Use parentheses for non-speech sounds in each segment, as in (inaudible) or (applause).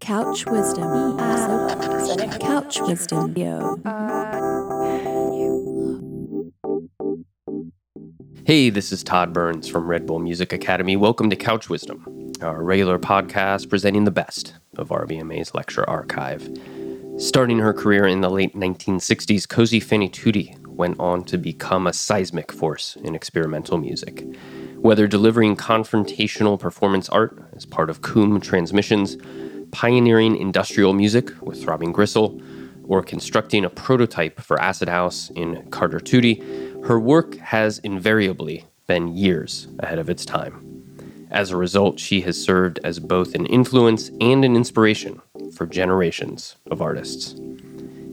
Couch Wisdom. Couch Wisdom. Hey, this is Todd Burns from Red Bull Music Academy. Welcome to Couch Wisdom, our regular podcast presenting the best of RBMA's lecture archive. Starting her career in the late 1960s, Cosey Fanni Tutti went on to become a seismic force in experimental music. Whether delivering confrontational performance art as part of COUM Transmissions, pioneering industrial music with Throbbing Gristle, or constructing a prototype for Acid House in Carter Tutti, her work has invariably been years ahead of its time. As a result, she has served as both an influence and an inspiration for generations of artists.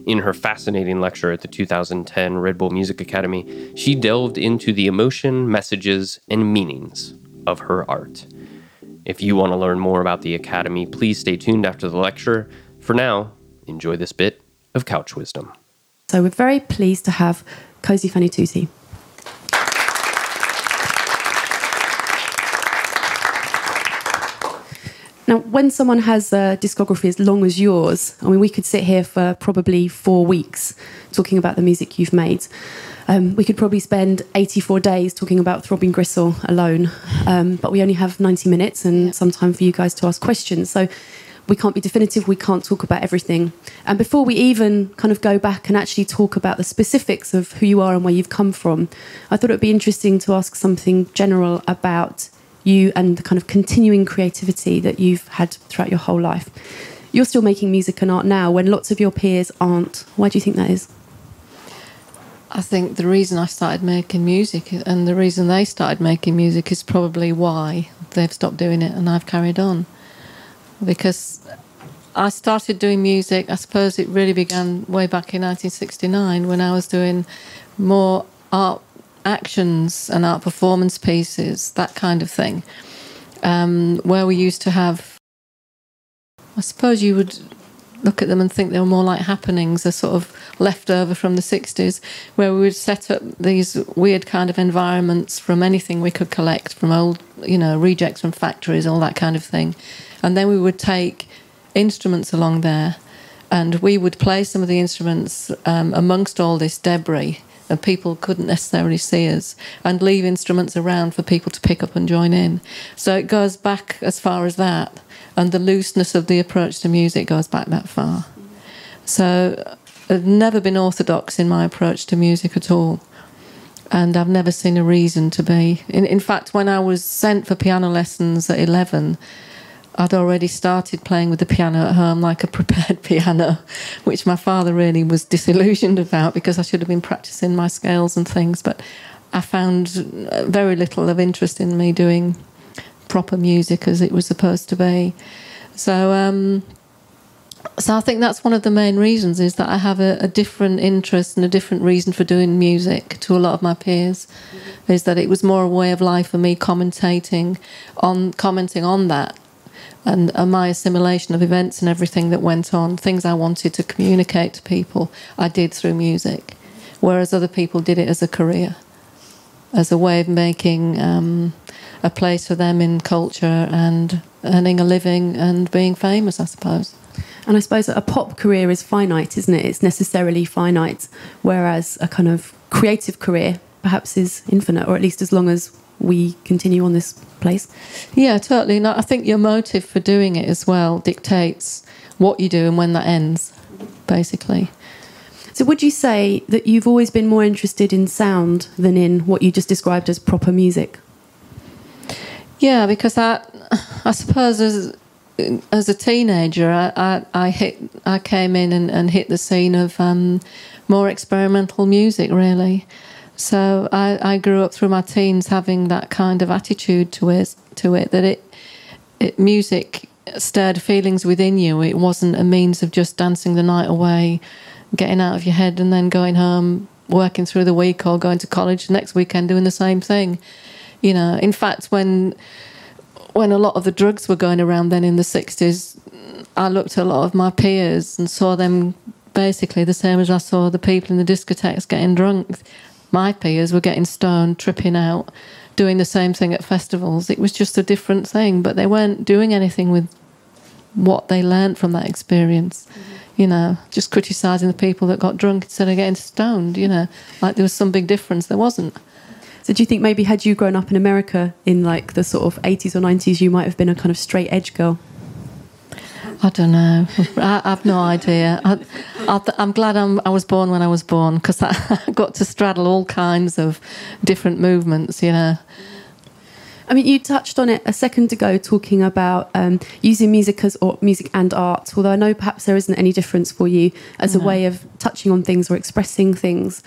In her fascinating lecture at the 2010 Red Bull Music Academy, she delved into the emotion, messages, and meanings of her art. If you want to learn more about the Academy, please stay tuned after the lecture. For now, enjoy this bit of couch wisdom. So we're very pleased to have Cosey Fanni Tutti. Now, when someone has a discography as long as yours, I mean, we could sit here for probably four weeks talking about the music you've made. Um, we could probably spend 84 days talking about Throbbing Gristle alone, um, but we only have 90 minutes and some time for you guys to ask questions. So we can't be definitive, we can't talk about everything. And before we even kind of go back and actually talk about the specifics of who you are and where you've come from, I thought it would be interesting to ask something general about you and the kind of continuing creativity that you've had throughout your whole life. You're still making music and art now when lots of your peers aren't. Why do you think that is? I think the reason I started making music and the reason they started making music is probably why they've stopped doing it and I've carried on. Because I started doing music, I suppose it really began way back in 1969 when I was doing more art actions and art performance pieces, that kind of thing, um, where we used to have. I suppose you would look at them and think they were more like happenings, a sort of leftover from the 60s, where we would set up these weird kind of environments from anything we could collect, from old, you know, rejects from factories, all that kind of thing. And then we would take instruments along there and we would play some of the instruments um, amongst all this debris and people couldn't necessarily see us, and leave instruments around for people to pick up and join in. So it goes back as far as that, and the looseness of the approach to music goes back that far. So I've never been orthodox in my approach to music at all. And I've never seen a reason to be. In, in fact, when I was sent for piano lessons at 11, I'd already started playing with the piano at home like a (laughs) prepared piano, which my father really was disillusioned about because I should have been practicing my scales and things. But I found very little of interest in me doing proper music as it was supposed to be. So, um, so I think that's one of the main reasons is that I have a, a, different interest and a different reason for doing music to a lot of my peers. Mm-hmm. Is that it was more a way of life for me commentating on commenting on that and, and my assimilation of events and everything that went on, things I wanted to communicate to people, I did through music, whereas other people did it as a career, as a way of making um, a place for them in culture and earning a living and being famous, I suppose. And I suppose a pop career is finite, isn't it? It's necessarily finite, whereas a kind of creative career perhaps is infinite, or at least as long as we continue on this place. Yeah, totally. And I think your motive for doing it as well dictates what you do and when that ends, basically. So, would you say that you've always been more interested in sound than in what you just described as proper music? Yeah, because I, I suppose as as a teenager, I, I, I hit, I came in and, and hit the scene of um, more experimental music, really. So I, I grew up through my teens having that kind of attitude to it, to it that it, it music stirred feelings within you. It wasn't a means of just dancing the night away, getting out of your head, and then going home, working through the week, or going to college next weekend doing the same thing. You know, in fact, when when a lot of the drugs were going around then in the sixties, I looked at a lot of my peers and saw them basically the same as I saw the people in the discotheques getting drunk my peers were getting stoned, tripping out, doing the same thing at festivals. It was just a different thing, but they weren't doing anything with what they learned from that experience. Mm-hmm. You know, just criticising the people that got drunk instead of getting stoned. You know, like there was some big difference. There wasn't. So do you think maybe had you grown up in America in like the sort of 80s or 90s, you might have been a kind of straight edge girl? I don't know. I, I have no idea. I, I'm glad I'm, I was born when I was born because (laughs) I got to straddle all kinds of different movements. You know. I mean, you touched on it a second ago, talking about um, using music as or music and art. Although I know perhaps there isn't any difference for you as a way of touching on things or expressing things.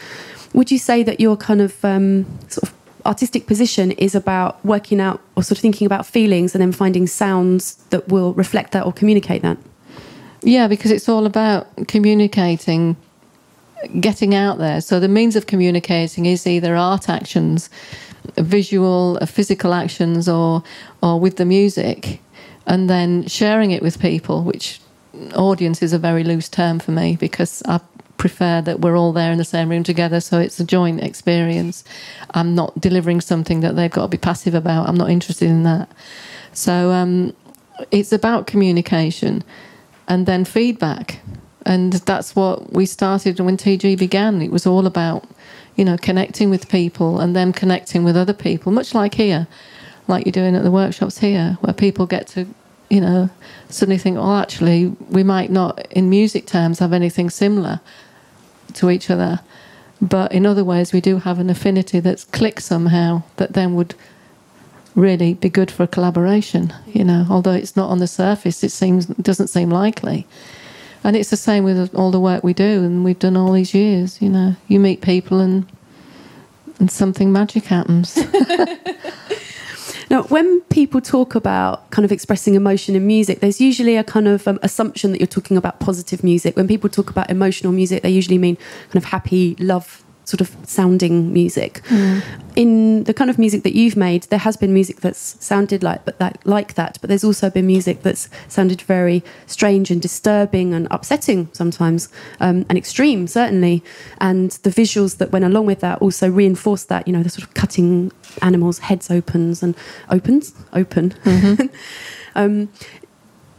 Would you say that your kind of um, sort of artistic position is about working out or sort of thinking about feelings and then finding sounds that will reflect that or communicate that? Yeah, because it's all about communicating, getting out there. So the means of communicating is either art actions, visual, uh, physical actions, or or with the music, and then sharing it with people. Which audience is a very loose term for me because I prefer that we're all there in the same room together, so it's a joint experience. I'm not delivering something that they've got to be passive about. I'm not interested in that. So um, it's about communication and then feedback. And that's what we started when TG began. It was all about, you know, connecting with people and then connecting with other people, much like here, like you're doing at the workshops here, where people get to, you know, suddenly think, well, actually, we might not, in music terms, have anything similar to each other. But in other ways, we do have an affinity that's clicked somehow that then would really be good for a collaboration, you know, although it's not on the surface, it seems doesn't seem likely. And it's the same with all the work we do and we've done all these years, you know. You meet people and and something magic happens. (laughs) Now, when people talk about kind of expressing emotion in music, there's usually a kind of um, assumption that you're talking about positive music. When people talk about emotional music, they usually mean kind of happy, love sort of sounding music. In the kind of music that you've made, there has been music that's sounded like but that like that, but there's also been music that's sounded very strange and disturbing and upsetting sometimes, um, and extreme certainly. And the visuals that went along with that also reinforced that. You know, the sort of cutting animals' heads opens and opens open. (laughs) um,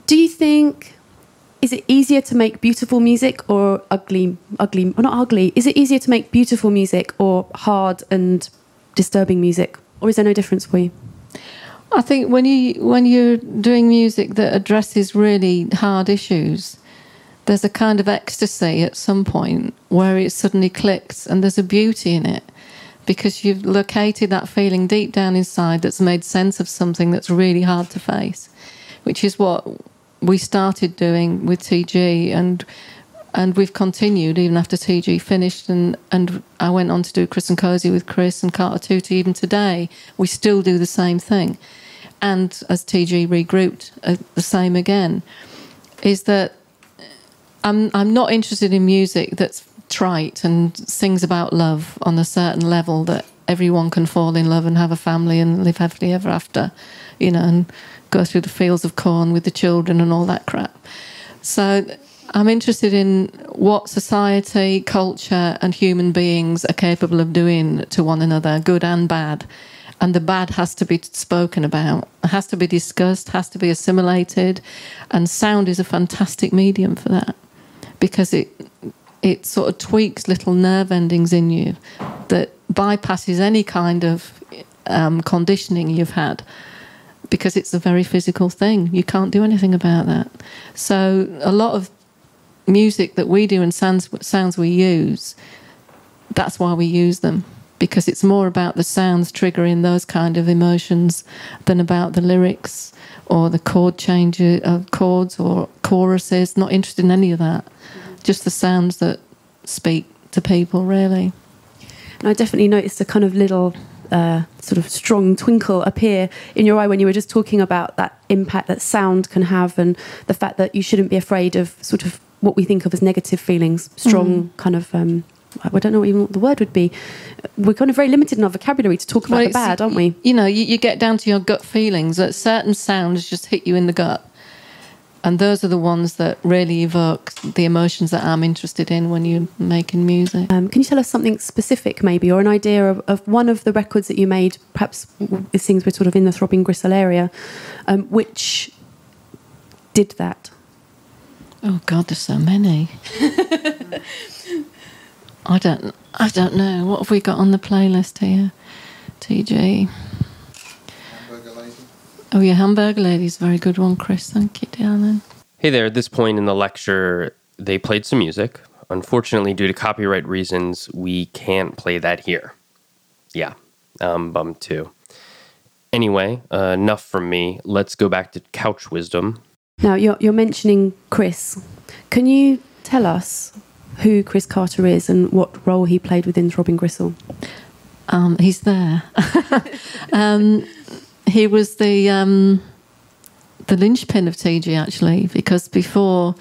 do you think? Is it easier to make beautiful music or ugly, ugly, or not ugly? Is it easier to make beautiful music or hard and disturbing music, or is there no difference for you? I think when you when you're doing music that addresses really hard issues, there's a kind of ecstasy at some point where it suddenly clicks and there's a beauty in it because you've located that feeling deep down inside that's made sense of something that's really hard to face, which is what we started doing with TG and and we've continued even after TG finished and and I went on to do Chris and Cosey with Chris and Carter Tutti even today. We still do the same thing. And as TG regrouped uh, the same again is that I'm I'm not interested in music that's trite and sings about love on a certain level that everyone can fall in love and have a family and live happily ever after, you know, and go through the fields of corn with the children and all that crap. So I'm interested in what society, culture, and human beings are capable of doing to one another, good and bad. And the bad has to be spoken about, has to be discussed, has to be assimilated. And sound is a fantastic medium for that because it it sort of tweaks little nerve endings in you that bypasses any kind of um, conditioning you've had because it's a very physical thing. You can't do anything about that. So a lot of music that we do and sounds sounds we use, that's why we use them because it's more about the sounds triggering those kind of emotions than about the lyrics or the chord changes of chords or choruses. Not interested in any of that. Just the sounds that speak to people, really. And I definitely noticed a kind of little uh, sort of strong twinkle appear in your eye when you were just talking about that impact that sound can have and the fact that you shouldn't be afraid of sort of what we think of as negative feelings, strong kind of. Um, I don't know what even what the word would be. We're kind of very limited in our vocabulary to talk about the bad, aren't we? You know, you, you get down to your gut feelings that certain sounds just hit you in the gut. And those are the ones that really evoke the emotions that I'm interested in when you're making music. Um, can you tell us something specific, maybe, or an idea of, of one of the records that you made? Perhaps it seems we're sort of in the Throbbing Gristle area, um, which did that? Oh God, there's so many. (laughs) I don't. I don't know. What have we got on the playlist here? TG. Hamburger lady. Oh yeah, Hamburger Lady's a very good one, Chris. Thank you, darling. Hey there, at this point in the lecture, they played some music. Unfortunately, due to copyright reasons, we can't play that here. Yeah, I'm bummed too. Anyway, uh, enough from me. Let's go back to couch wisdom. Now, you're, you're mentioning Chris. Can you tell us who Chris Carter is and what role he played within Throbbing Gristle? Um, he's there. (laughs) um, he was the um, the linchpin of TG actually, because before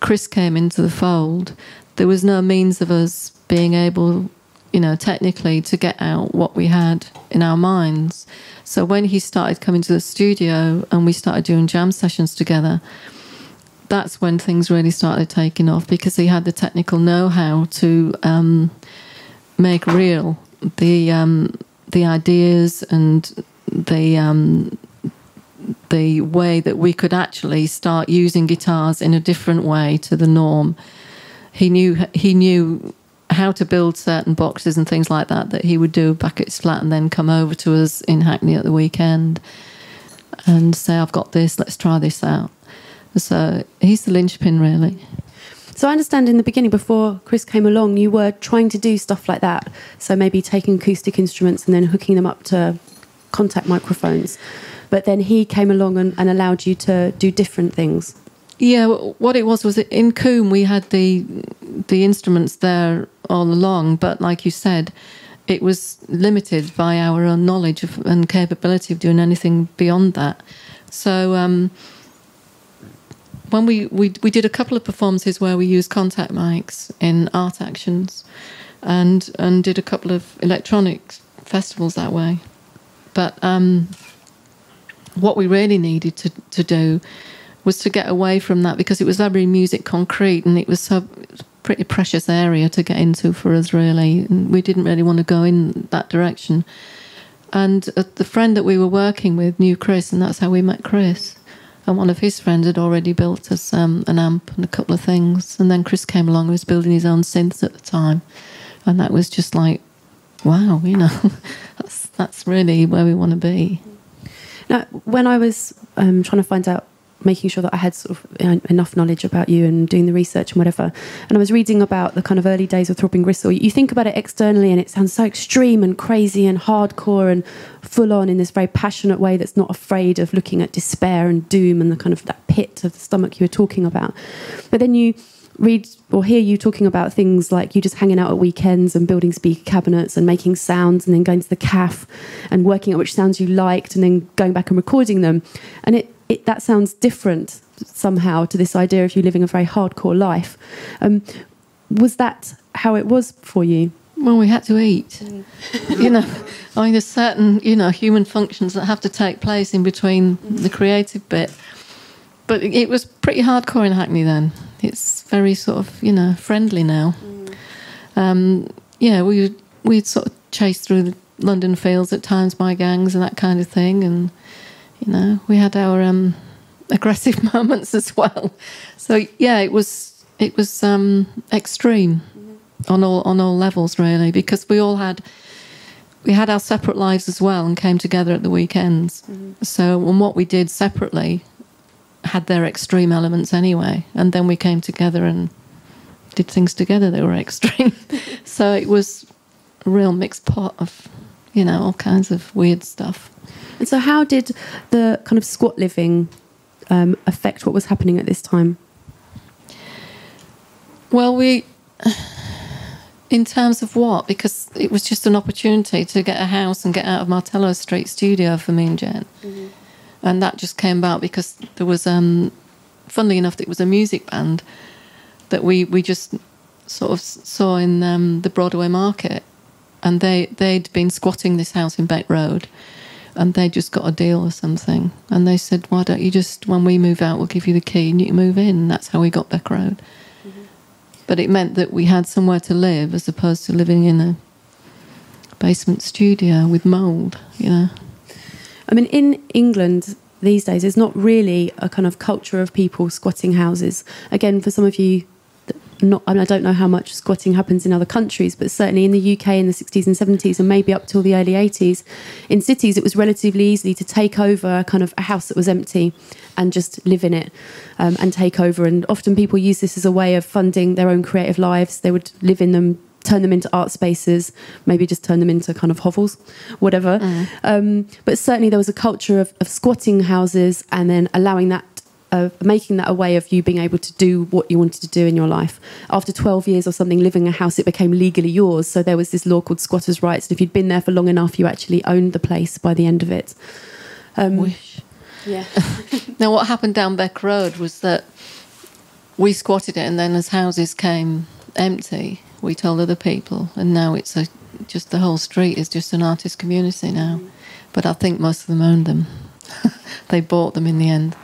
Chris came into the fold, there was no means of us being able, you know, technically to get out what we had in our minds. So when he started coming to the studio and we started doing jam sessions together, that's when things really started taking off because he had the technical know-how to um, make real the um, the ideas and the um, the way that we could actually start using guitars in a different way to the norm. He knew he knew how to build certain boxes and things like that that he would do back at his flat and then come over to us in Hackney at the weekend and say, "I've got this. Let's try this out." So he's the linchpin, really. So I understand in the beginning, before Chris came along, you were trying to do stuff like that. So maybe taking acoustic instruments and then hooking them up to contact microphones. But then he came along and, and allowed you to do different things. Yeah, what it was was in COUM we had the the instruments there all along, but like you said, it was limited by our own knowledge of, and capability of doing anything beyond that. So um, when we, we we did a couple of performances where we used contact mics in art actions, and and did a couple of electronic festivals that way, but. Um, what we really needed to, to do was to get away from that because it was very musique concrète and it was so pretty precious area to get into for us really. And we didn't really want to go in that direction. And uh, the friend that we were working with knew chris and that's how we met chris. And one of his friends had already built us um, an amp and a couple of things. And then chris came along and was building his own synths at the time. And that was just like wow you know (laughs) that's that's really where we want to be Now, when I was um, trying to find out, making sure that I had sort of enough knowledge about you and doing the research and whatever, and I was reading about the kind of early days of Throbbing Gristle, you think about it externally and it sounds so extreme and crazy and hardcore and full on in this very passionate way that's not afraid of looking at despair and doom and the kind of that pit of the stomach you were talking about. But then you read or hear you talking about things like you just hanging out at weekends and building speaker cabinets and making sounds and then going to the calf and working out which sounds you liked and then going back and recording them and it, it that sounds different somehow to this idea of you living a very hardcore life um, was that how it was for you Well, we had to eat. you know, I mean, there's certain, you know, human functions that have to take place in between the creative bit. But it was pretty hardcore in Hackney then. It's very sort of, you know, friendly now. Um, yeah, we we'd sort of chase through the London fields at times by gangs and that kind of thing, and you know, we had our um, (laughs) aggressive (laughs) moments as well. So yeah, it was it was um, extreme on all on all levels really because we all had we had our separate lives as well and came together at the weekends. So and what we did separately had their extreme elements anyway, and then we came together and did things together that were (laughs) extreme. so it was a real mixed pot of you know all kinds of weird stuff. and so how did the kind of squat living um, affect what was happening at this time Well, we, (sighs) in terms of what? Because it was just an opportunity to get a house and get out of Martello Street studio for me and Jen. And that just came about because there was, um, funnily enough, it was a music band that we, we just sort of saw in um, the Broadway market. And they, they'd been squatting this house in Beck Road and they just got a deal or something. And they said, why don't you just, when we move out, we'll give you the key and you can move in. And that's how we got Beck Road but it meant that we had somewhere to live as opposed to living in a basement studio with mold, you know. I mean, in England, these days. There's not really a kind of culture of people squatting houses. Again, for some of you, not I, mean, I don't know how much squatting happens in other countries, but certainly in the UK in the 60s and 70s, and maybe up till the early 80s, in cities it was relatively easy to take over a kind of a house that was empty and just live in it um, and take over. And often people use this as a way of funding their own creative lives. They would live in them turn them into art spaces, maybe just turn them into kind of hovels, whatever. Um, but certainly there was a culture of, of squatting houses and then allowing that. Uh, making that a way of you being able to do what you wanted to do in your life. After 12 years or something living in a house, it became legally yours. So there was this law called squatters' rights. And if you'd been there for long enough, you actually owned the place by the end of it. Um, Wish. yeah. (laughs) Now, what happened down Beck Road was that we squatted it, and then as houses came empty, we told other people, and now it's a just the whole street is just an artist community now. But I think most of them owned them. (laughs) they bought them in the end.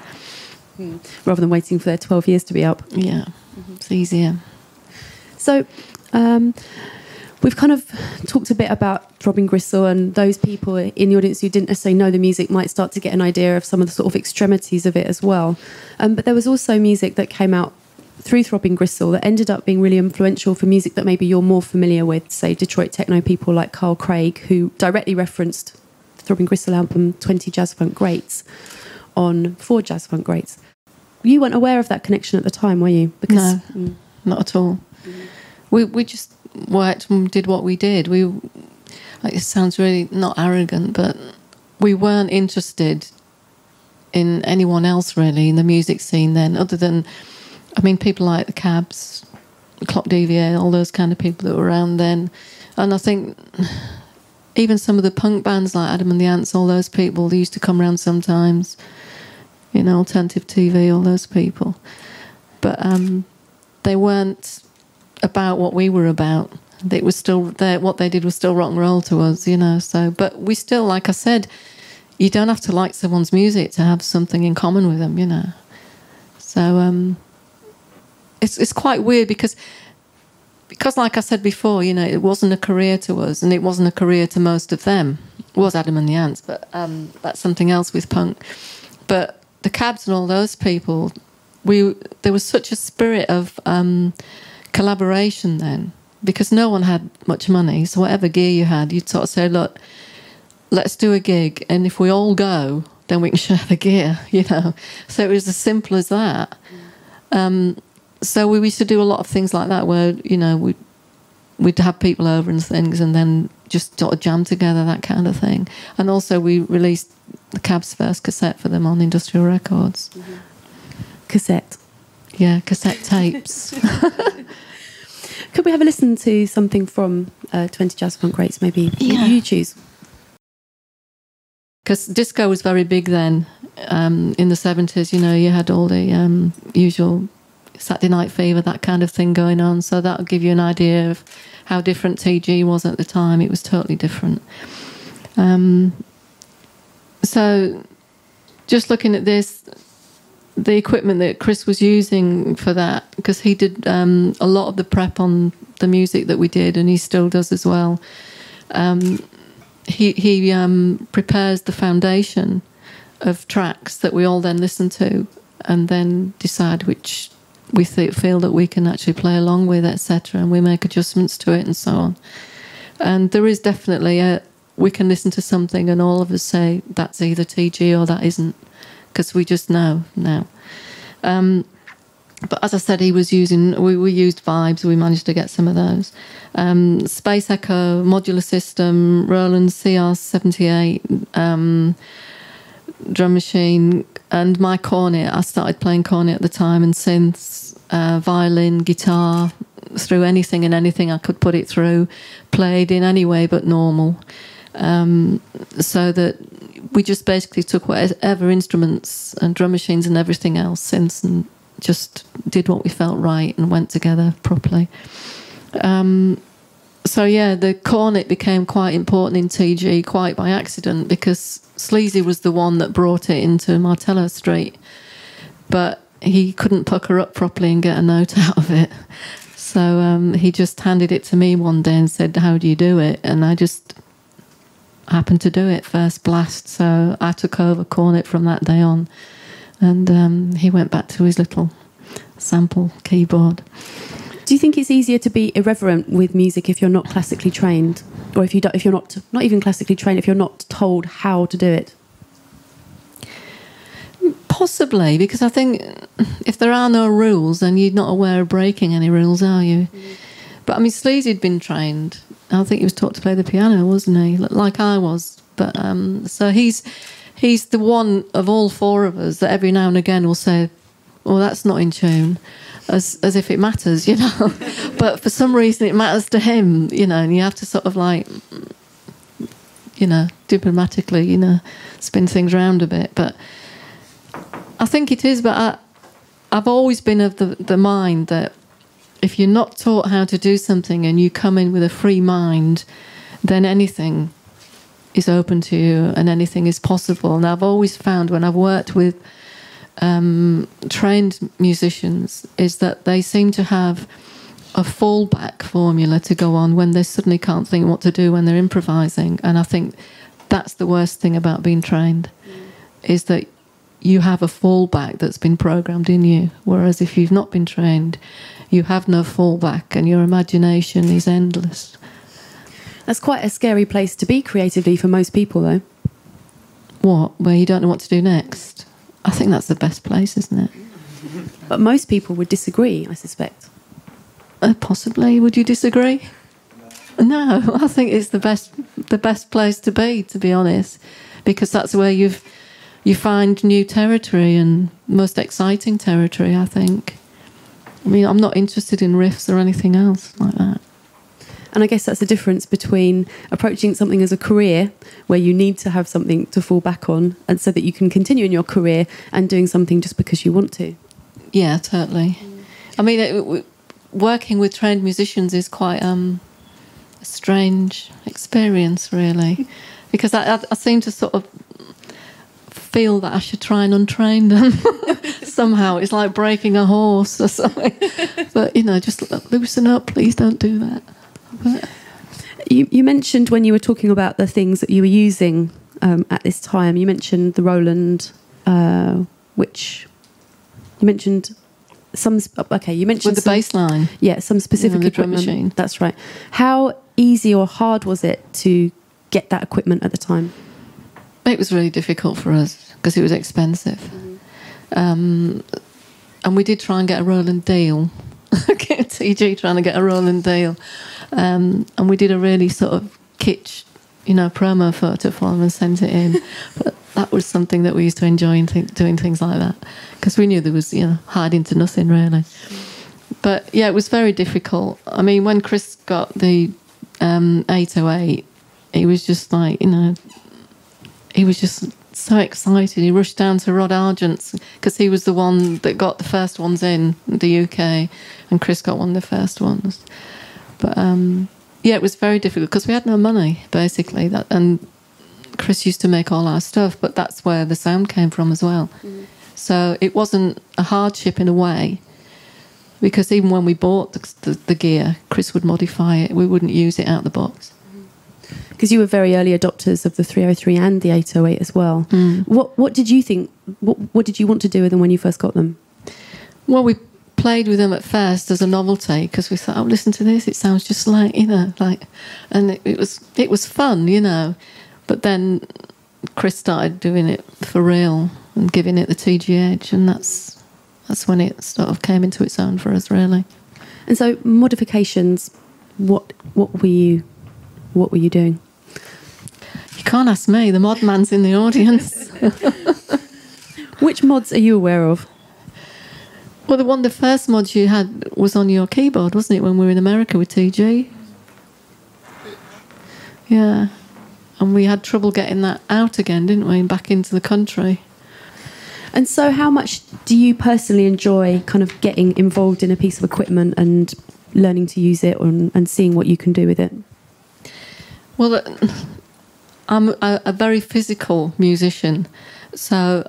Rather than waiting for their 12 years to be up. Yeah, it's easier. So, um, we've kind of talked a bit about Throbbing Gristle, and those people in the audience who didn't necessarily know the music might start to get an idea of some of the sort of extremities of it as well. Um, but there was also music that came out through Throbbing Gristle that ended up being really influential for music that maybe you're more familiar with, say Detroit techno people like Carl Craig, who directly referenced the Throbbing Gristle album 20 Jazz Funk Greats on four Jazz Funk Greats. You weren't aware of that connection at the time, were you? No. Mm. Not at all. We we just worked and did what we did. We it sounds really not arrogant, but we weren't interested in anyone else really in the music scene then, other than I mean people like the Cabs, Clock DVA, all those kind of people that were around then, and I think. Even some of the punk bands like Adam and the Ants, all those people, they used to come around sometimes. You know, alternative TV, all those people. But um, they weren't about what we were about. It was still there. What they did was still rock and roll to us, you know. So, but we still, like I said, you don't have to like someone's music to have something in common with them, you know. So, um, it's it's quite weird because because, like I said before, you know, it wasn't a career to us, and it wasn't a career to most of them. It was Adam and the Ants, but um, that's something else with punk. But the Cabs and all those people, we there was such a spirit of um, collaboration then because no one had much money. So whatever gear you had, you'd sort of say, "Look, let's do a gig, and if we all go, then we can share the gear." (laughs) You know, so it was as simple as that. Um, so we used to do a lot of things like that, where you know we we'd have people over and things, and then just sort of jam together, that kind of thing. And also, we released the Cab's first cassette for them on Industrial Records. Cassette. Yeah, cassette tapes. (laughs) (laughs) Could we have a listen to something from uh, 20 Jazz Funk Greats, maybe? Yeah. You choose. because disco was very big then um, in the 70s you know you had all the um, usual saturday night fever that kind of thing going on. So that'll give you an idea of how different tg was at the time. It was totally different. Um, so just looking at this the equipment that chris was using for that because he did um, a lot of the prep on the music that we did and he still does as well. Um, he he um, prepares the foundation of tracks that we all then listen to, and then decide which we feel that we can actually play along with, etc. And we make adjustments to it and so on. And there is definitely a we can listen to something and all of us say that's either TG or that isn't, because we just know now. Um, but as I said, he was using. We, we used vibes. We managed to get some of those. Um, Space Echo modular system, Roland CR78 um, drum machine, and my cornet. I started playing cornet at the time, and synths, uh, violin, guitar, through anything and anything I could put it through. Played in any way but normal. Um, so that we just basically took whatever instruments and drum machines and everything else, synths and just did what we felt right and went together properly. Um, so yeah, the cornet became quite important in TG quite by accident because Sleazy was the one that brought it into Martello Street, but he couldn't pucker up properly and get a note (laughs) out of it. So um, he just handed it to me one day and said, "How do you do it?" And I just happened to do it first blast. So I took over cornet from that day on, and um, he went back to his little sample keyboard. Do you think it's easier to be irreverent with music if you're not classically trained, or if you don't, if you're not not even classically trained, if you're not told how to do it? Possibly, because I think if there are no rules, then you're not aware of breaking any rules, are you? But I mean, Sleazy had been trained. I think he was taught to play the piano, wasn't he? Like I was. But um, so he's he's the one of all four of us that every now and again will say, "Well, that's not in tune," as as if it matters, you know. (laughs) but for some reason, it matters to him, you know, and you have to sort of like, you know, diplomatically, you know, spin things around a bit, but. I think it is, but I, I've always been of the, the mind that if you're not taught how to do something and you come in with a free mind, then anything is open to you and anything is possible. And I've always found when I've worked with um, trained musicians is that they seem to have a fallback formula to go on when they suddenly can't think what to do when they're improvising. And I think that's the worst thing about being trained is that you have a fallback that's been programmed in you. Whereas if you've not been trained, you have no fallback and your imagination is endless. That's quite a scary place to be creatively for most people, though. What? Where you don't know what to do next? I think that's the best place, isn't it? But most people would disagree, I suspect. Uh, possibly. Would you disagree? No, (laughs) I think it's the best the best place to be, to be honest, because that's where you've you find new territory and most exciting territory. I think. I mean, I'm not interested in riffs or anything else like that. And I guess that's the difference between approaching something as a career, where you need to have something to fall back on, and so that you can continue in your career, and doing something just because you want to. Yeah, totally. I mean, it, working with trained musicians is quite um, a strange experience, really, (laughs) because I, I, I seem to sort of feel that I should try and untrain them (laughs) somehow. It's like breaking a horse or something. (laughs) but you know, just loosen up, please. Don't do that. You, you mentioned when you were talking about the things that you were using um, at this time, you mentioned the Roland, uh, which you mentioned some. Okay, you mentioned with the baseline. Yeah, some specific the drum equipment. machine. That's right. How easy or hard was it to get that equipment at the time? It was really difficult for us because it was expensive. Um, and we did try and get a Roland deal. (laughs) TG trying to get a Roland deal. Um, and we did a really sort of kitsch, you know, promo photo for them and sent it in. (laughs) but that was something that we used to enjoy in th- doing things like that because we knew there was, you know, hiding to nothing really. But yeah, it was very difficult. I mean, when Chris got the um, 808, he was just like, you know, he was just so excited. He rushed down to Rod Argent's because he was the one that got the first ones in the UK, and Chris got one of the first ones. But um, yeah, it was very difficult because we had no money basically. That and Chris used to make all our stuff, but that's where the sound came from as well. So it wasn't a hardship in a way. Because even when we bought the, the, the gear, Chris would modify it. We wouldn't use it out of the box. Because you were very early adopters of the 303 and the 808 as well. Hmm. What What did you think? What What did you want to do with them when you first got them? Well, we played with them at first as a novelty because we thought, "Oh, listen to this! It sounds just like you know, like," and it, it was it was fun, you know. But then Chris started doing it for real and giving it the TG edge, and that's that's when it sort of came into its own for us, really. And so modifications. What What were you What were you doing? You can't ask me; the mod man's in the audience. (laughs) Which mods are you aware of? well, the one, the first mod you had was on your keyboard, wasn't it, when we were in America with TG? Yeah. And we had trouble getting that out again, didn't we? And back into the country. And so, how much do you personally enjoy kind of getting involved in a piece of equipment and learning to use it and, and seeing what you can do with it? Well, uh, I'm a, a very physical musician, so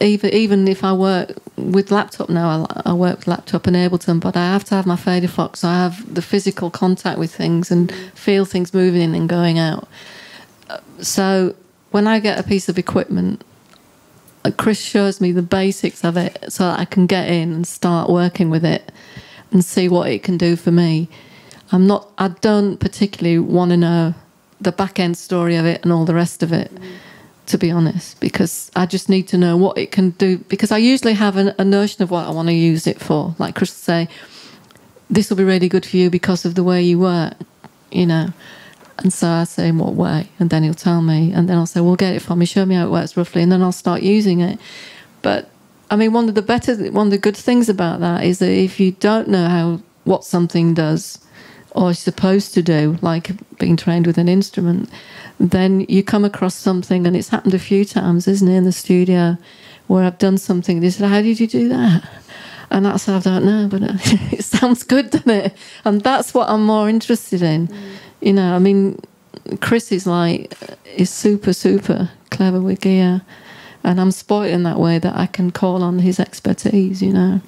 even even if I work with laptop now, I, I work with laptop and Ableton, but I have to have my Faderfox. So I have the physical contact with things and feel things moving in and going out. so when I get a piece of equipment, uh, Chris shows me the basics of it so that I can get in and start working with it and see what it can do for me. I'm not. I don't particularly want to know the back end story of it and all the rest of it. Mm. To be honest, because I just need to know what it can do. Because I usually have an, a notion of what I want to use it for. Like Chris say, "This will be really good for you because of the way you work," you know. And so I say, "In what way?" And then he'll tell me, and then I'll say, "Well, get it for me. Show me how it works roughly," and then I'll start using it. But I mean, one of the better, one of the good things about that is that if you don't know how what something does or supposed to do, like being trained with an instrument, then you come across something, and it's happened a few times, isn't it, in the studio, where I've done something. They said, "How did you do that?" And that's said, "I don't know, but uh, (laughs) it sounds good, doesn't it?" And that's what I'm more interested in. Mm. You know, I mean, Chris is like uh, is super super clever with gear, and I'm spoiled in that way that I can call on his expertise. You know.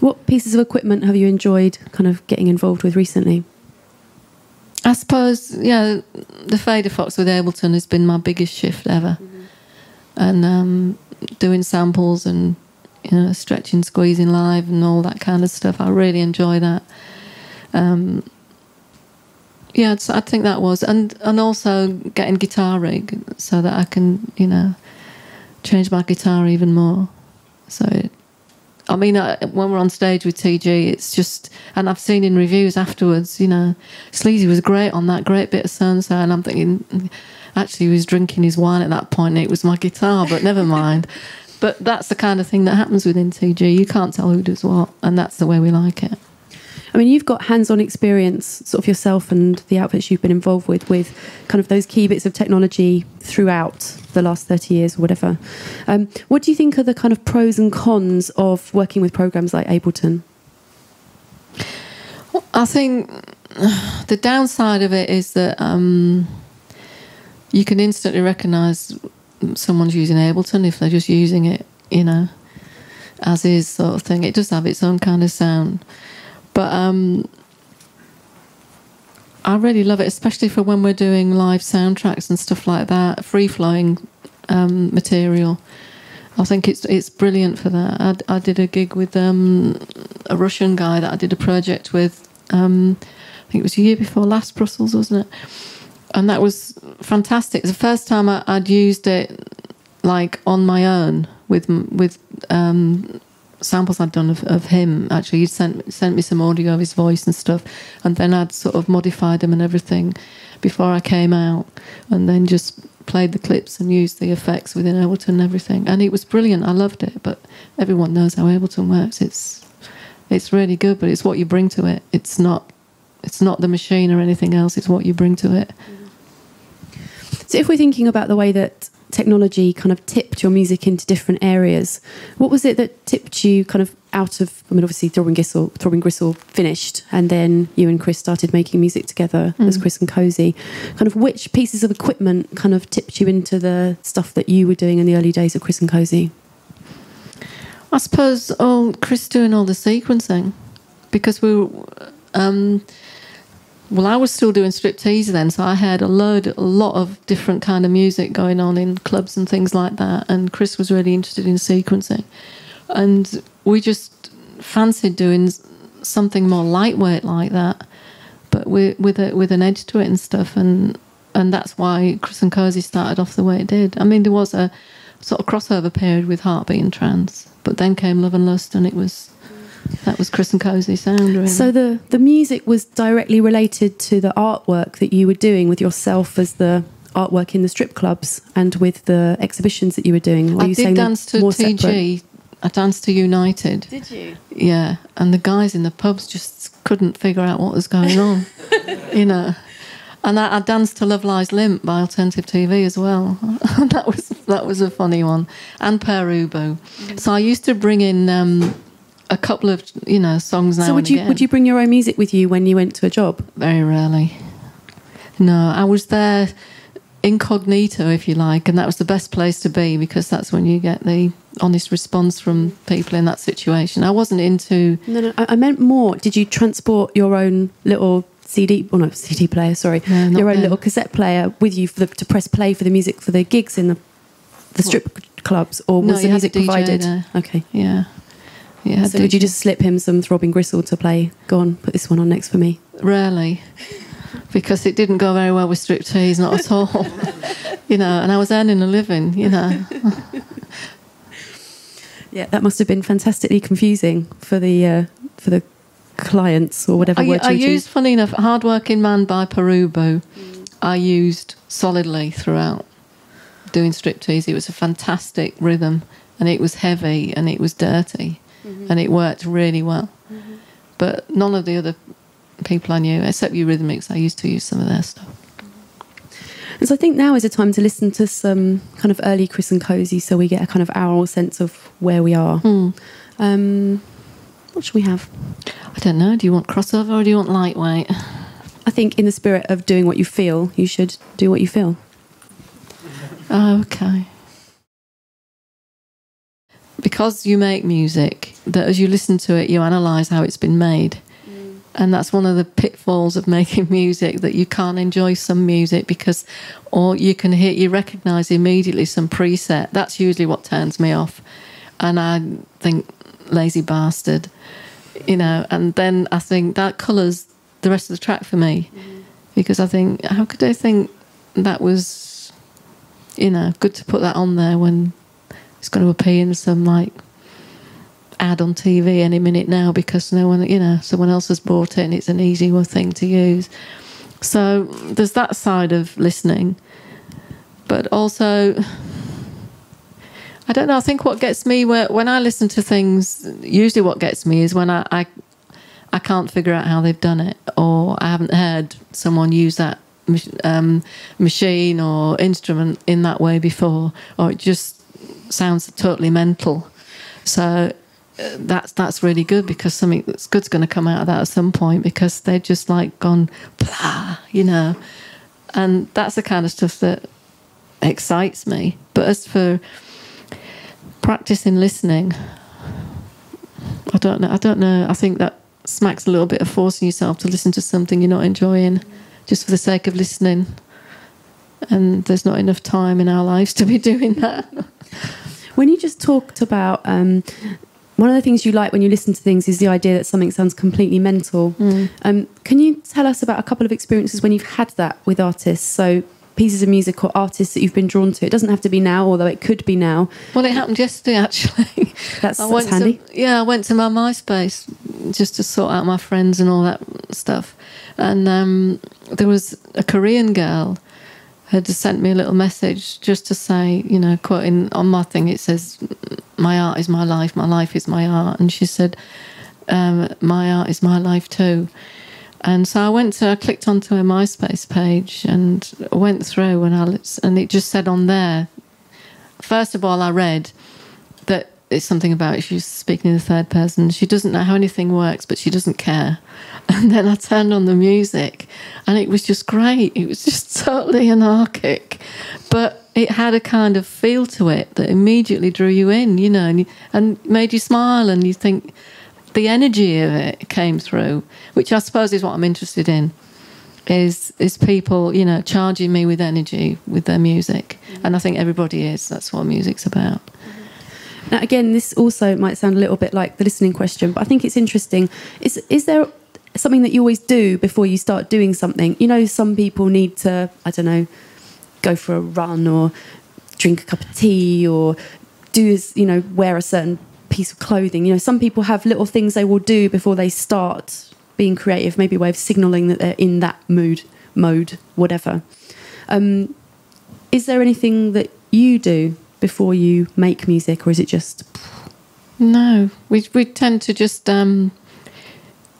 What pieces of equipment have you enjoyed kind of getting involved with recently? I suppose, yeah, the Faderfox with Ableton has been my biggest shift ever. And um, doing samples and, you know, stretching, squeezing live and all that kind of stuff. I really enjoy that. Um, yeah, it's, I think that was. And, and also getting guitar rig so that I can, you know, change my guitar even more. So I mean, uh, when we're on stage with TG, it's just, and I've seen in reviews afterwards, you know, Sleazy was great on that great bit of so and so, and I'm thinking, actually, he was drinking his wine at that point, and it was my guitar, but never (laughs) mind. But that's the kind of thing that happens within TG. You can't tell who does what, and that's the way we like it. I mean, you've got hands-on experience, sort of yourself and the outfits you've been involved with, with kind of those key bits of technology throughout the last thirty years or whatever. Um, what do you think are the kind of pros and cons of working with programs like Ableton? I think (sighs) the downside of it is that um, you can instantly recognise someone's using Ableton if they're just using it, you know, as is sort of thing. It does have its own kind of sound, but um, I really love it, especially for when we're doing live soundtracks and stuff like that, free flowing um, material. I think it's it's brilliant for that. I, I did a gig with um, a Russian guy that I did a project with. Um, I think it was a year before last Brussels, wasn't it? And that was fantastic. It's the first time I, I'd used it like on my own with with um, samples I'd done of, of him. Actually, he sent sent me some audio of his voice and stuff, and then I'd sort of modified them and everything before I came out, and then just played the clips and used the effects within Ableton and everything. And it was brilliant. I loved it. But everyone knows how Ableton works. It's it's really good, but it's what you bring to it. It's not it's not the machine or anything else. It's what you bring to it. So, if we're thinking about the way that technology kind of tipped your music into different areas, what was it that tipped you kind of out of? I mean, obviously, Throbbing Gristle, Throbbing Gristle finished, and then you and Chris started making music together as Chris and Cosey. Kind of which pieces of equipment kind of tipped you into the stuff that you were doing in the early days of Chris and Cosey? I suppose oh, Chris doing all the sequencing because we were. Um, well, I was still doing striptease then, so I had a load, a lot of different kind of music going on in clubs and things like that. And Chris was really interested in sequencing, and we just fancied doing something more lightweight like that, but with with a, with an edge to it and stuff. And and that's why Chris and Cosey started off the way it did. I mean, there was a sort of crossover period with Heartbeat and Trance, but then came Love and Lust, and it was that was Chris and Cosey sound. Really. So the the music was directly related to the artwork that you were doing with yourself as the artwork in the strip clubs and with the exhibitions that you were doing. Were I you did saying they're dance to more TG. separate? I danced to United. Did you? Yeah, and the guys in the pubs just couldn't figure out what was going on, (laughs) you know. And I, I danced to Love Lies Limp by Alternative TV as well. (laughs) that was that was a funny one, and Pere Ubu. So I used to bring in um, a couple of you know songs now So would and you again. would you bring your own music with you when you went to a job? Very rarely. No, I was there incognito, if you like, and that was the best place to be because that's when you get the honest response from people in that situation. I wasn't into. No, no. I, I meant more. Did you transport your own little CD, well, no, CD player, sorry, No, your own little cassette player with you for the, to press play for the music for the gigs in the the strip clubs, or was you the music provided? there. Okay. Yeah. Yeah. so would you just slip him some throbbing gristle to play? Go on, put this one on next for me. Rarely. Because it didn't go very well with striptease, not at all. (laughs) you know, and I was earning a living, you know. (laughs) Yeah, that must have been fantastically confusing for the uh, for the clients or whatever I, word I used, funny enough, Hard Working Man by Pere Ubu. I used solidly throughout doing striptease. It was a fantastic rhythm and it was heavy and it was dirty and it worked really well. But none of the other people I knew, except Eurythmics, I used to use some of their stuff. And so I think now is a time to listen to some kind of early Chris and Cosey, so we get a kind of aural sense of where we are. Hmm. Um, what should we have? I don't know. Do you want crossover or do you want lightweight? I think in the spirit of doing what you feel, you should do what you feel. Okay. Because you make music, that as you listen to it, you analyse how it's been made. Mm. And that's one of the pitfalls of (laughs) making music that you can't enjoy some music because, or you can hear, you recognise immediately some preset. That's usually what turns me off. And I think, lazy bastard, you know, and then I think that colours the rest of the track for me mm. because I think, how could I think that was you know, good to put that on there when it's going to appear in some like ad on TV any minute now because no one, you know, someone else has bought it and it's an easy thing to use. So there's that side of listening, but also. I don't know. I think what gets me when I listen to things, usually what gets me is when I, I I can't figure out how they've done it, or I haven't heard someone use that um, machine or instrument in that way before, or it just sounds totally mental. So uh, that's that's really good because something that's good's going to come out of that at some point because they've just like gone blah, you know, and that's the kind of stuff that excites me. But as for practicing listening, I don't know. I don't know. I think that smacks a little bit of forcing yourself to listen to something you're not enjoying just for the sake of listening. And there's not enough time in our lives to be (laughs) doing that. When you just talked about um, one of the things you like when you listen to things is the idea that something sounds completely mental. Um, can you tell us about a couple of experiences when you've had that with artists? So pieces of music or artists that you've been drawn to. It doesn't have to be now, although it could be now. Well, it happened yesterday actually. (laughs) That's, I that's handy. To, yeah, I went to my MySpace just to sort out my friends and all that stuff. And um, there was a Korean girl had sent me a little message just to say, you know, quoting on my thing, it says, "My art is my life. My life is my art." And she said, um, "My art is my life too." And so I went to, I clicked onto her MySpace page and went through, and I and it just said on there. First of all, I read it's something about she's speaking in the third person. She doesn't know how anything works, but she doesn't care. (laughs) And then I turned on the music, and it was just great. It was just (laughs) totally anarchic, but it had a kind of feel to it that immediately drew you in, you know, and, you, and made you smile. And you think the energy of it came through, which I suppose is what I'm interested in. Is is people, you know, charging me with energy with their music, mm. and I think everybody is. That's what music's about. Now, again, this also might sound a little bit like the listening question, but I think it's interesting. Is is there something that you always do before you start doing something? You know, some people need to, I don't know, go for a run or drink a cup of tea or do, you know, wear a certain piece of clothing. You know, some people have little things they will do before they start being creative, maybe a way of signaling that they're in that mood, mode, whatever. Um, is there anything that you do before you make music, or is it just No, we we tend to just um,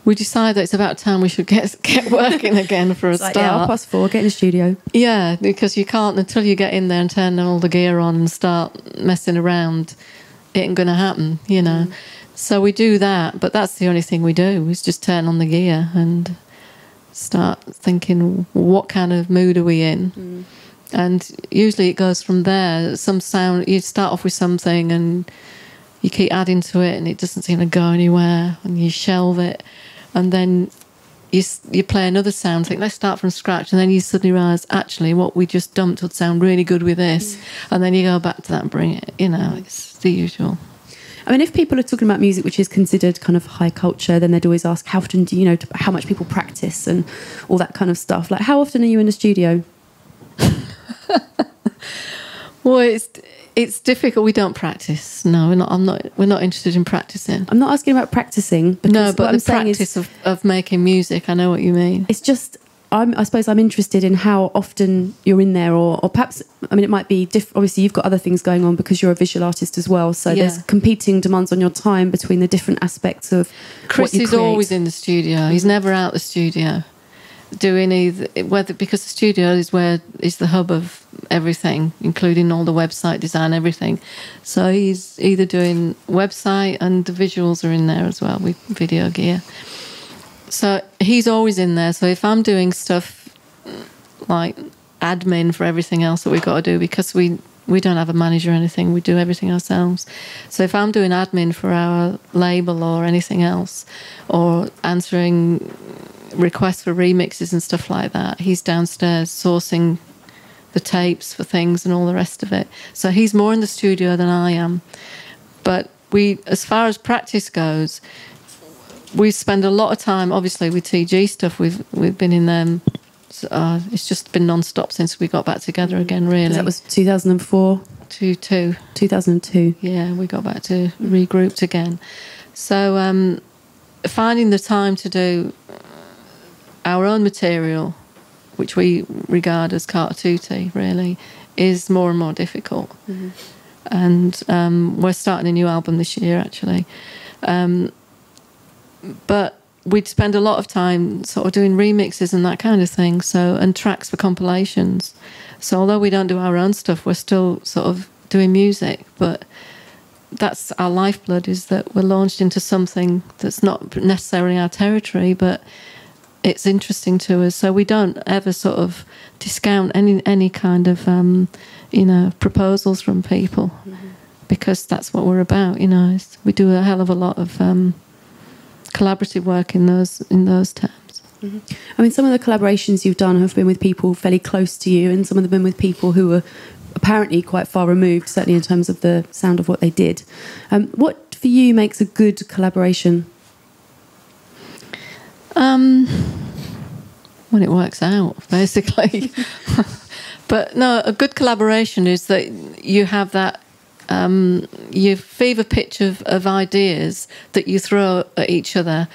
we decide that it's about time we should (laughs) get get working (laughs) again for a like, start. yeah, past four, get in the studio. Yeah, because you can't until you get in there and turn all the gear on and start messing around. It ain't going to happen, you know. So we do that, but that's the only thing we do is just turn on the gear and start thinking what kind of mood are we in. And usually it goes from there. Some sound you start off with something and you keep adding to it and it doesn't seem to go anywhere and you shelve it and then you you play another sound, think let's start from scratch, and then you suddenly realise actually what we just dumped would sound really good with this, mm. and then you go back to that and bring it. You know, it's the usual. I mean, if people are talking about music which is considered kind of high culture, then they'd always ask, how often do you know, how much people practice and all that kind of stuff. Like, how often are you in the studio? (laughs) Well, it's it's difficult. We don't practice. No, we're not. I'm not. We're not interested in practicing. I'm not asking about practicing. No, but I'm the saying is, practice of, of making music. I know what you mean. it's just I'm, I suppose I'm interested in how often you're in there, or, or perhaps I mean it might be diff- obviously you've got other things going on because you're a visual artist as well. So there's competing demands on your time between the different aspects of Chris is create. always in the studio. He's never out the studio doing either whether because the studio is where is the hub of everything, including all the website design, everything. So he's either doing website and the visuals are in there as well with video gear. So he's always in there. So if I'm doing stuff like admin for everything else that we've got to do because we we don't have a manager or anything we do everything ourselves so if i'm doing admin for our label or anything else or answering requests for remixes and stuff like that. He's downstairs sourcing the tapes for things and all the rest of it. So he's more in the studio than i am. But we as far as practice goes we spend a lot of time obviously with tg stuff. We've we've been in them uh, it's just been non-stop since we got back together again really. that was 2004, two two. 2002. yeah we got back to regrouped again. So um, finding the time to do our own material which we regard as Carter Tutti really is more and more difficult. And um, we're starting a new album this year actually. Um, but we'd spend a lot of time sort of doing remixes and that kind of thing so and tracks for compilations. So although we don't do our own stuff we're still sort of doing music but that's our lifeblood is that we're launched into something that's not necessarily our territory but it's interesting to us so we don't ever sort of discount any any kind of um, you know proposals from people because that's what we're about you know It's- we do a hell of a lot of um, collaborative work in those in those terms I mean, some of the collaborations you've done have been with people fairly close to you, and some of them have been with people who were apparently quite far removed, certainly in terms of the sound of what they did. Um, what for you makes a good collaboration? Um, when it works out, (laughs) basically. (laughs) but no, a good collaboration is that you have that um, you fever pitch of, of ideas that you throw at each other,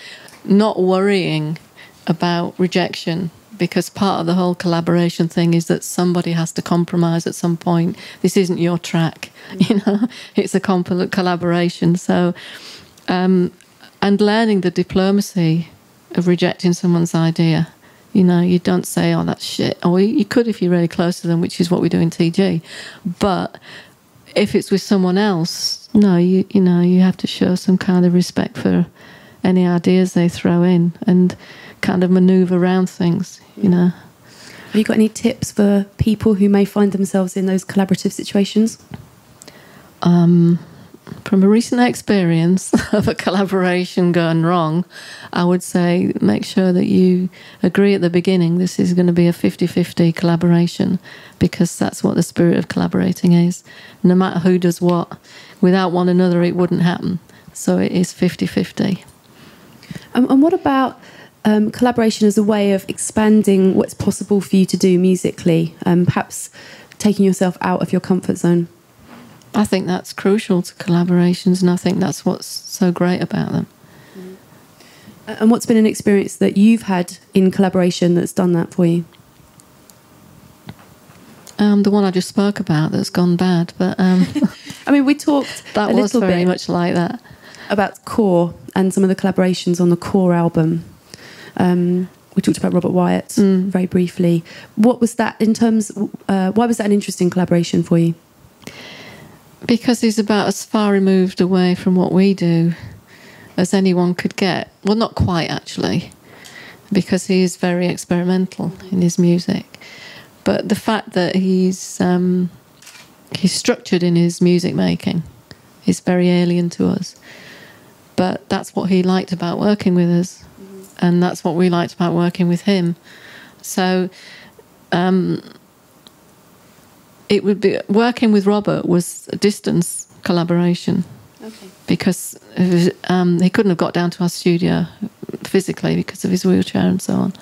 not worrying about rejection. Because part of the whole collaboration thing is that somebody has to compromise at some point. This isn't your track, (laughs) you know. It's a comp- collaboration. So, um, and learning the diplomacy of rejecting someone's idea. You know, you don't say, "Oh, that's shit." Or you could if you're really close to them, which is what we do in TG. But if it's with someone else, no, you you know, you have to show some kind of respect for any ideas they throw in and kind of maneuver around things. You know. Have you got any tips for people who may find themselves in those collaborative situations? um, from a recent experience (laughs) of a collaboration going wrong, I would say make sure that you agree at the beginning this is going to be a 50 50 collaboration because that's what the spirit of collaborating is. No matter who does what, without one another, it wouldn't happen. So it is 50 50. Um, and what about um, collaboration as a way of expanding what's possible for you to do musically? Um, perhaps taking yourself out of your comfort zone. I think that's crucial to collaborations, and I think that's what's so great about them. Uh, And what's been an experience that you've had in collaboration that's done that for you? Um, the one I just spoke about that's gone bad, but um, (laughs) (laughs) I mean, we talked that a was little very bit much like that. about Core and some of the collaborations on the Core album. Um, we talked about Robert Wyatt Mm. very briefly. What was that in terms? Uh, why was that an interesting collaboration for you? Because he's about as far removed away from what we do as anyone could get. Well, not quite actually, because he is very experimental in his music. But the fact that he's um, he's structured in his music making is very alien to us. But that's what he liked about working with us, and that's what we liked about working with him. So, um, it would be working with Robert was a distance collaboration Okay. because um, he couldn't have got down to our studio physically because of his wheelchair and so on.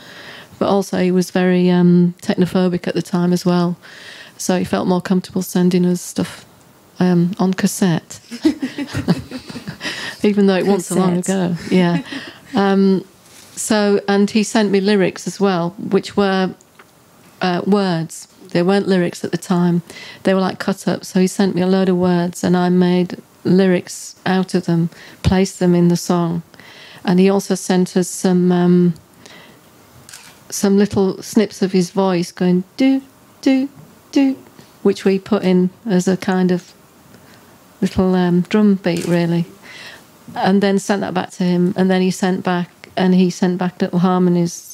But also, he was very um, technophobic at the time as well, so he felt more comfortable sending us stuff um, on cassette, (laughs) even though it wasn't so long ago. Yeah. Um, so, and he sent me lyrics as well, which were uh, words. They weren't lyrics at the time. They were like cut up. So he sent me a load of words, and I made lyrics out of them, placed them in the song. And he also sent us some um, some little snips of his voice going do do do, which we put in as a kind of little um, drum beat, really. And then sent that back to him, and then he sent back, and he sent back little harmonies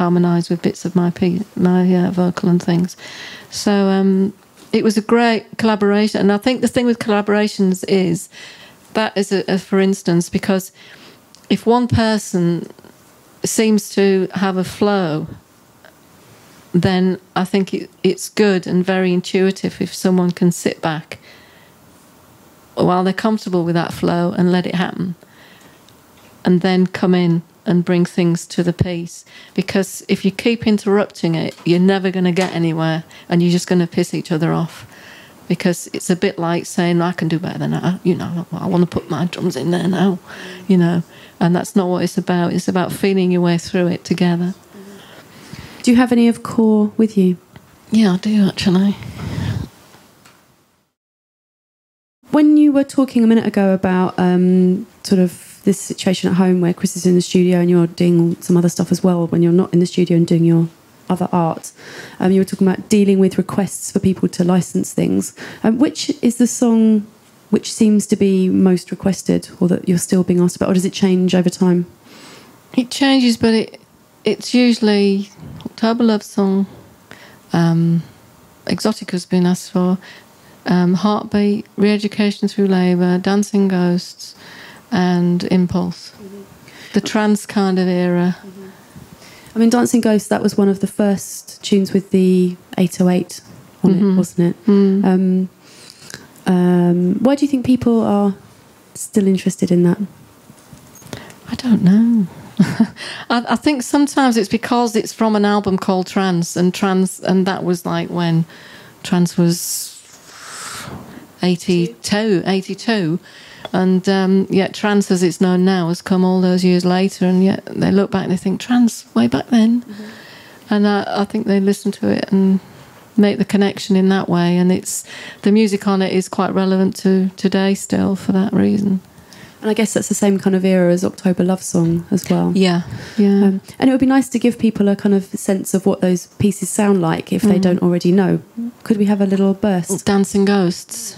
harmonised with bits of my my uh, vocal and things. So um, it was a great collaboration, and I think the thing with collaborations is that is a, a for instance because if one person seems to have a flow, then I think it, it's good and very intuitive if someone can sit back while they're comfortable with that flow and let it happen, and then come in and bring things to the piece. Because if you keep interrupting it, you're never going to get anywhere, and you're just going to piss each other off. Because it's a bit like saying, "I can do better than that." You know, I want to put my drums in there now. You know, and that's not what it's about. It's about feeling your way through it together. Do you have any of Core with you? Yeah, I do actually. When you were talking a minute ago about um, sort of this situation at home where Chris is in the studio and you're doing some other stuff as well when you're not in the studio and doing your other art, um, you were talking about dealing with requests for people to license things. Um, which is the song which seems to be most requested or that you're still being asked about, or does it change over time? It changes, but it it's usually October Love Song, um, Exotica's been asked for, um, Heartbeat, Re-Education Through Labour, Dancing Ghosts, and Impulse. The trance kind of era. I mean, Dancing Ghosts, that was one of the first tunes with the 808 on it, Mhm. wasn't it? Mm. Um, um, why do you think people are still interested in that? I don't know. (laughs) I, I think sometimes it's because it's from an album called Trance, and Trance, and that was like when Trance was 82, 82. And um, yet, Trance, as it's known now, has come all those years later, and yet they look back and they think Trance way back then. And I, I think they listen to it and make the connection in that way. And it's the music on it is quite relevant to today still for that reason. And I guess that's the same kind of era as October Love Song as well. Yeah, yeah. Um, and it would be nice to give people a kind of sense of what those pieces sound like if they Mm. don't already know. Could we have a little burst? Dancing Ghosts.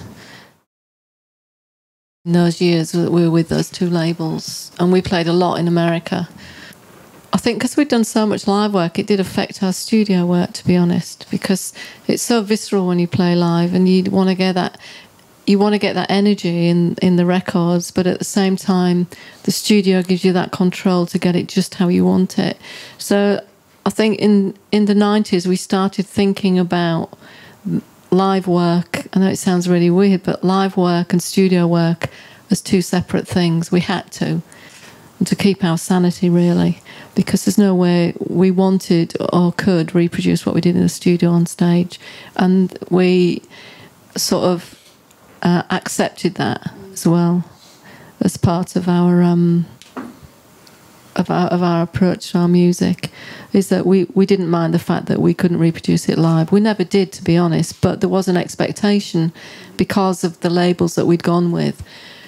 In those years, we were with those two labels, and we played a lot in America. I think because we'd done so much live work, it did affect our studio work, to be honest, because it's so visceral when you play live, and you want to get that. You want to get that energy in, in the records, but at the same time, the studio gives you that control to get it just how you want it. So I think in in the nineties we started thinking about live work. I know it sounds really weird, but live work and studio work as two separate things. We had to, to keep our sanity really, because there's no way we wanted or could reproduce what we did in the studio on stage, and we sort of uh, accepted that as well as part of our um, of our of our approach to our music is that we we didn't mind the fact that we couldn't reproduce it live. We never did, to be honest, but there was an expectation because of the labels that we'd gone with.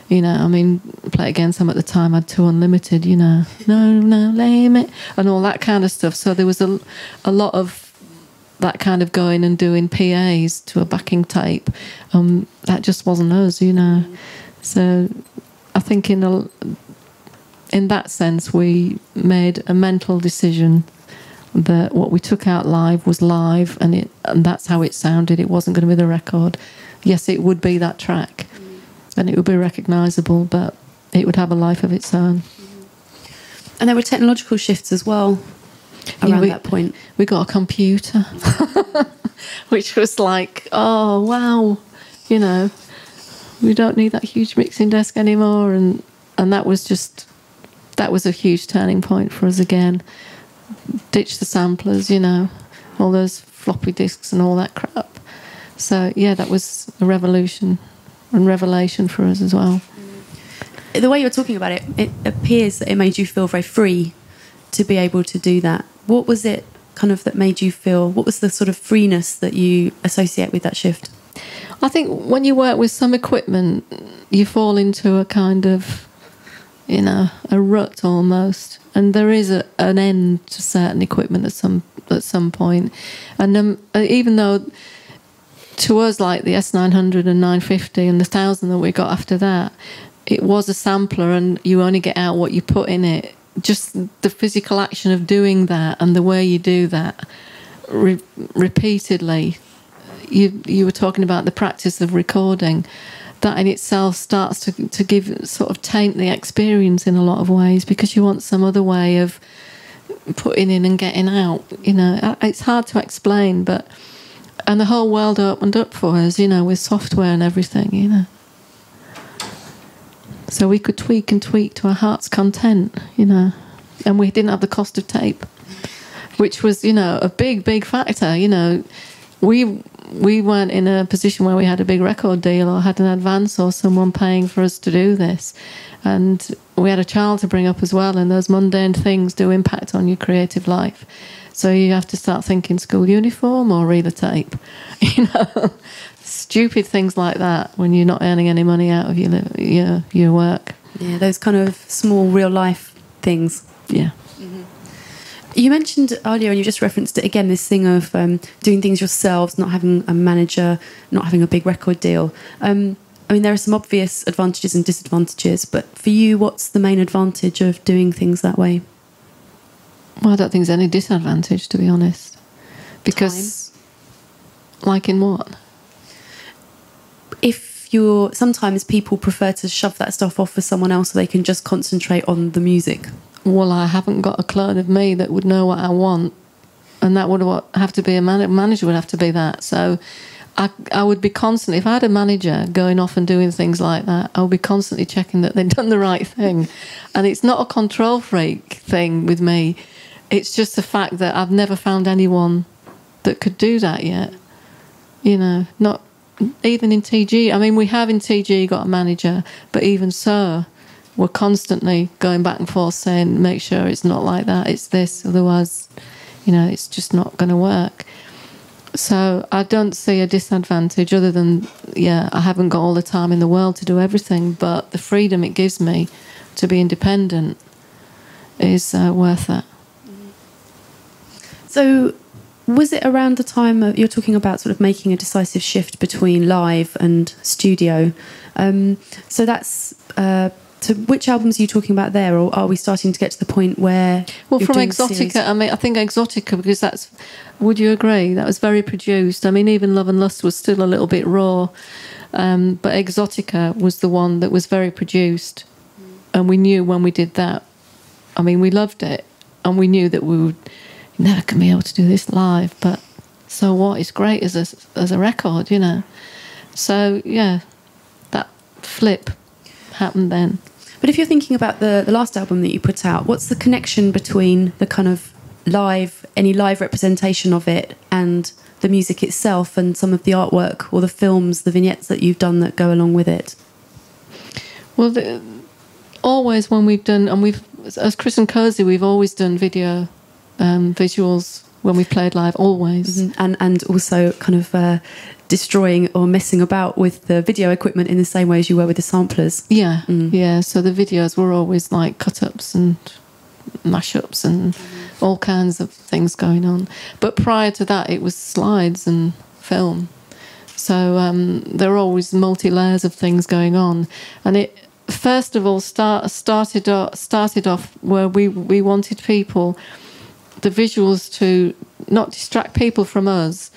You know, I mean, play it again. Sam at the time had 2 Unlimited. You know, no, no limit, and all that kind of stuff. So there was a a lot of that kind of going and doing PAs to a backing tape. Um, that just wasn't us, you know. So I think in a in that sense, we made a mental decision that what we took out live was live, and it and that's how it sounded. It wasn't going to be the record. Yes, it would be that track, and it would be recognisable, but it would have a life of its own. Mm-hmm. And there were technological shifts as well Yeah, around we- that point. we got a computer, (laughs) which was like, oh wow, you know, we don't need that huge mixing desk anymore, and and that was just that was a huge turning point for us again. Ditch the samplers, you know, all those floppy disks and all that crap. So yeah, that was a revolution and revelation for us as well. The way you're talking about it, it appears that it made you feel very free to be able to do that. What was it kind of that made you feel? What was the sort of freeness that you associate with that shift? I think when you work with some equipment, you fall into a kind of, you know, a rut almost, and there is a, an end to certain equipment at some at some point. and um, uh, even though to us like the S900 and 950 and the thousand that we got after that, it was a sampler, and you only get out what you put in it. Just the physical action of doing that and the way you do that re- repeatedly you you were talking about the practice of recording that in itself starts to to give sort of taint the experience in a lot of ways because you want some other way of putting in and getting out you know. It's hard to explain but and the whole world opened up for us you know with software and everything you know. So we could tweak and tweak to our heart's content you know and we didn't have the cost of tape which was you know a big big factor you know. We we weren't in a position where we had a big record deal or had an advance or someone paying for us to do this. And we had a child to bring up as well and those mundane things do impact on your creative life. So you have to start thinking school uniform or read a tape (laughs) you know? Stupid things like that when you're not earning any money out of your your your work. Yeah, those kind of small real life things. yeah You mentioned earlier, and you just referenced it again, this thing of um, doing things yourselves, not having a manager, not having a big record deal. Um, I mean, there are some obvious advantages and disadvantages, but for you, what's the main advantage of doing things that way? Well, I don't think there's any disadvantage, to be honest. Because, like in what? If you're sometimes people prefer to shove that stuff off for someone else so they can just concentrate on the music. Well, I haven't got a clone of me that would know what I want, and that would have to be a man- manager would have to be that. So, I I would be constantly if I had a manager going off and doing things like that, I would be constantly checking that they'd (laughs) done the right thing, and it's not a control freak thing with me. It's just the fact that I've never found anyone that could do that yet. You know, not even in TG. I mean, we have in TG got a manager, but even so, we're constantly going back and forth saying, make sure it's not like that, it's this, otherwise, you know, it's just not going to work. So I don't see a disadvantage other than, yeah, I haven't got all the time in the world to do everything, but the freedom it gives me to be independent is uh, worth it. So, was it around the time of, you're talking about sort of making a decisive shift between live and studio? Um, so that's uh, so which albums are you talking about there, or are we starting to get to the point where? Well, from Exotica. I mean, I think Exotica because that's. Would you agree that was very produced? I mean, even Love and Lust was still a little bit raw, um, but Exotica was the one that was very produced, and we knew when we did that. I mean, we loved it, and we knew that we would never can be able to do this live. But so what? It's great as a as a record, you know. So yeah, that flip happened then. But if you're thinking about the, the last album that you put out, what's the connection between the kind of live, any live representation of it, and the music itself, and some of the artwork or the films, the vignettes that you've done that go along with it? Well, the, always when we've done, and we've, as Chris and Cosey, we've always done video um, visuals when we've played live, always. and and also kind of uh, destroying or messing about with the video equipment in the same way as you were with the samplers. Yeah, yeah. So the videos were always like cut ups and mashups and all kinds of things going on. But prior to that, it was slides and film. So um, there are always multi layers of things going on, and it first of all start, started off, started off where we we wanted people, the visuals to not distract people from us,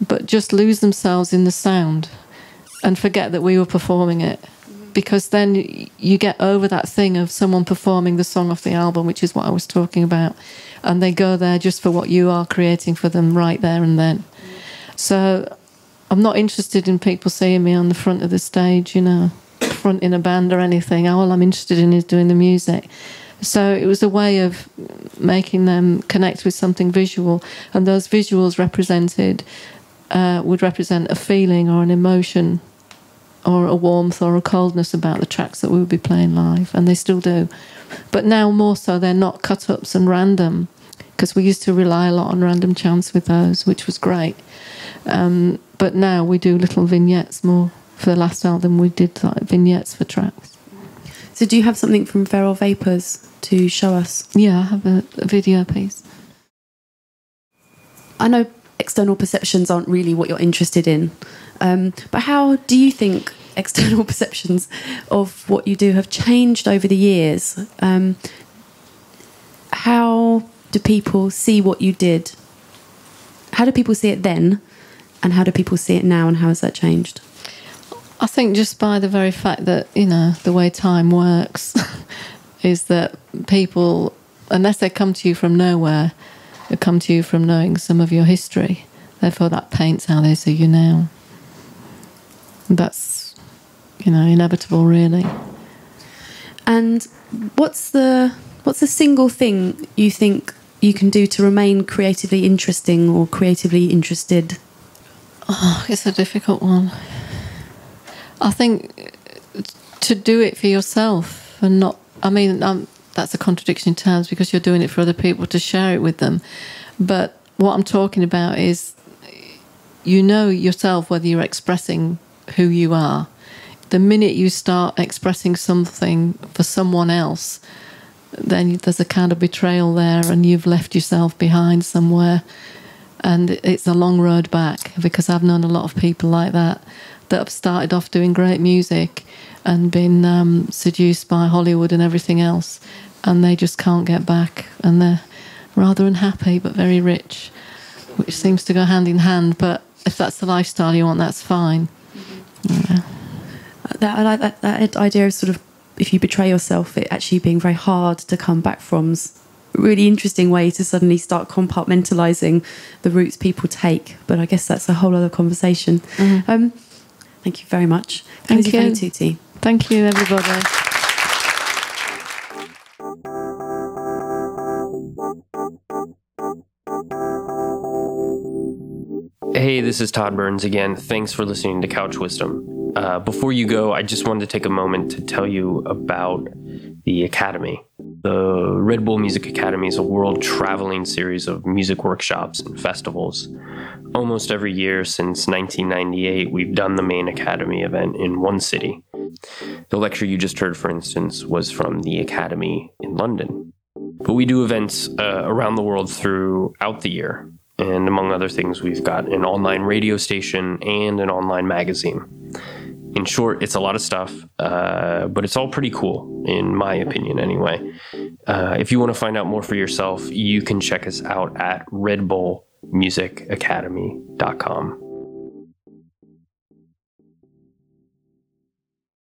but just lose themselves in the sound, and forget that we were performing it because then you get over that thing of someone performing the song off the album, which is what I was talking about, and they go there just for what you are creating for them right there and then. So I'm not interested in people seeing me on the front of the stage, you know, front in a band or anything. All I'm interested in is doing the music. So it was a way of making them connect with something visual, and those visuals represented uh, would represent a feeling or an emotion or a warmth or a coldness about the tracks that we would be playing live, and they still do. But now more so, they're not cut ups and random because we used to rely a lot on random chance with those, which was great. Um, but now we do little vignettes more. For the last album, we did like vignettes for tracks. So, do you have something from Feral Vapours to show us? Yeah, I have a, a video piece. I know external perceptions aren't really what you're interested in, um, but how do you think (laughs) external perceptions of what you do have changed over the years? Um, how do people see what you did? How do people see it then, and how do people see it now, and how has that changed? I think just by the very fact that, you know, the way time works (laughs) is that people, unless they come to you from nowhere, they come to you from knowing some of your history. Therefore, that paints how they see you now. That's, you know, inevitable, really. And what's the what's the single thing you think you can do to remain creatively interesting or creatively interested? Oh, it's a difficult one. I think to do it for yourself and not, I mean, um, that's a contradiction in terms because you're doing it for other people to share it with them. But what I'm talking about is you know yourself whether you're expressing who you are. The minute you start expressing something for someone else, then there's a kind of betrayal there and you've left yourself behind somewhere. And it's a long road back because I've known a lot of people like that that have started off doing great music and been um, seduced by Hollywood and everything else, and they just can't get back, and they're rather unhappy but very rich, which seems to go hand in hand. But if that's the lifestyle you want, that's fine. Yeah. That I like that, that idea of sort of if you betray yourself, it actually being very hard to come back from. a Really interesting way to suddenly start compartmentalizing the routes people take, but I guess that's a whole other conversation. Um, thank you very much, Thank Cosey you. Fanni Tutti. Thank you, everybody. Hey, this is Todd Burns again. Thanks for listening to Couch Wisdom. Uh, before you go, I just wanted to take a moment to tell you about the Academy. The Red Bull Music Academy is a world traveling series of music workshops and festivals. Almost every year since 1998, we've done the main Academy event in one city. The lecture you just heard, for instance, was from the Academy in London. But we do events uh, around the world throughout the year. And among other things, we've got an online radio station and an online magazine. In short, it's a lot of stuff, uh, but it's all pretty cool, in my opinion, anyway. Uh, if you want to find out more for yourself, you can check us out at redbullmusicacademy.com.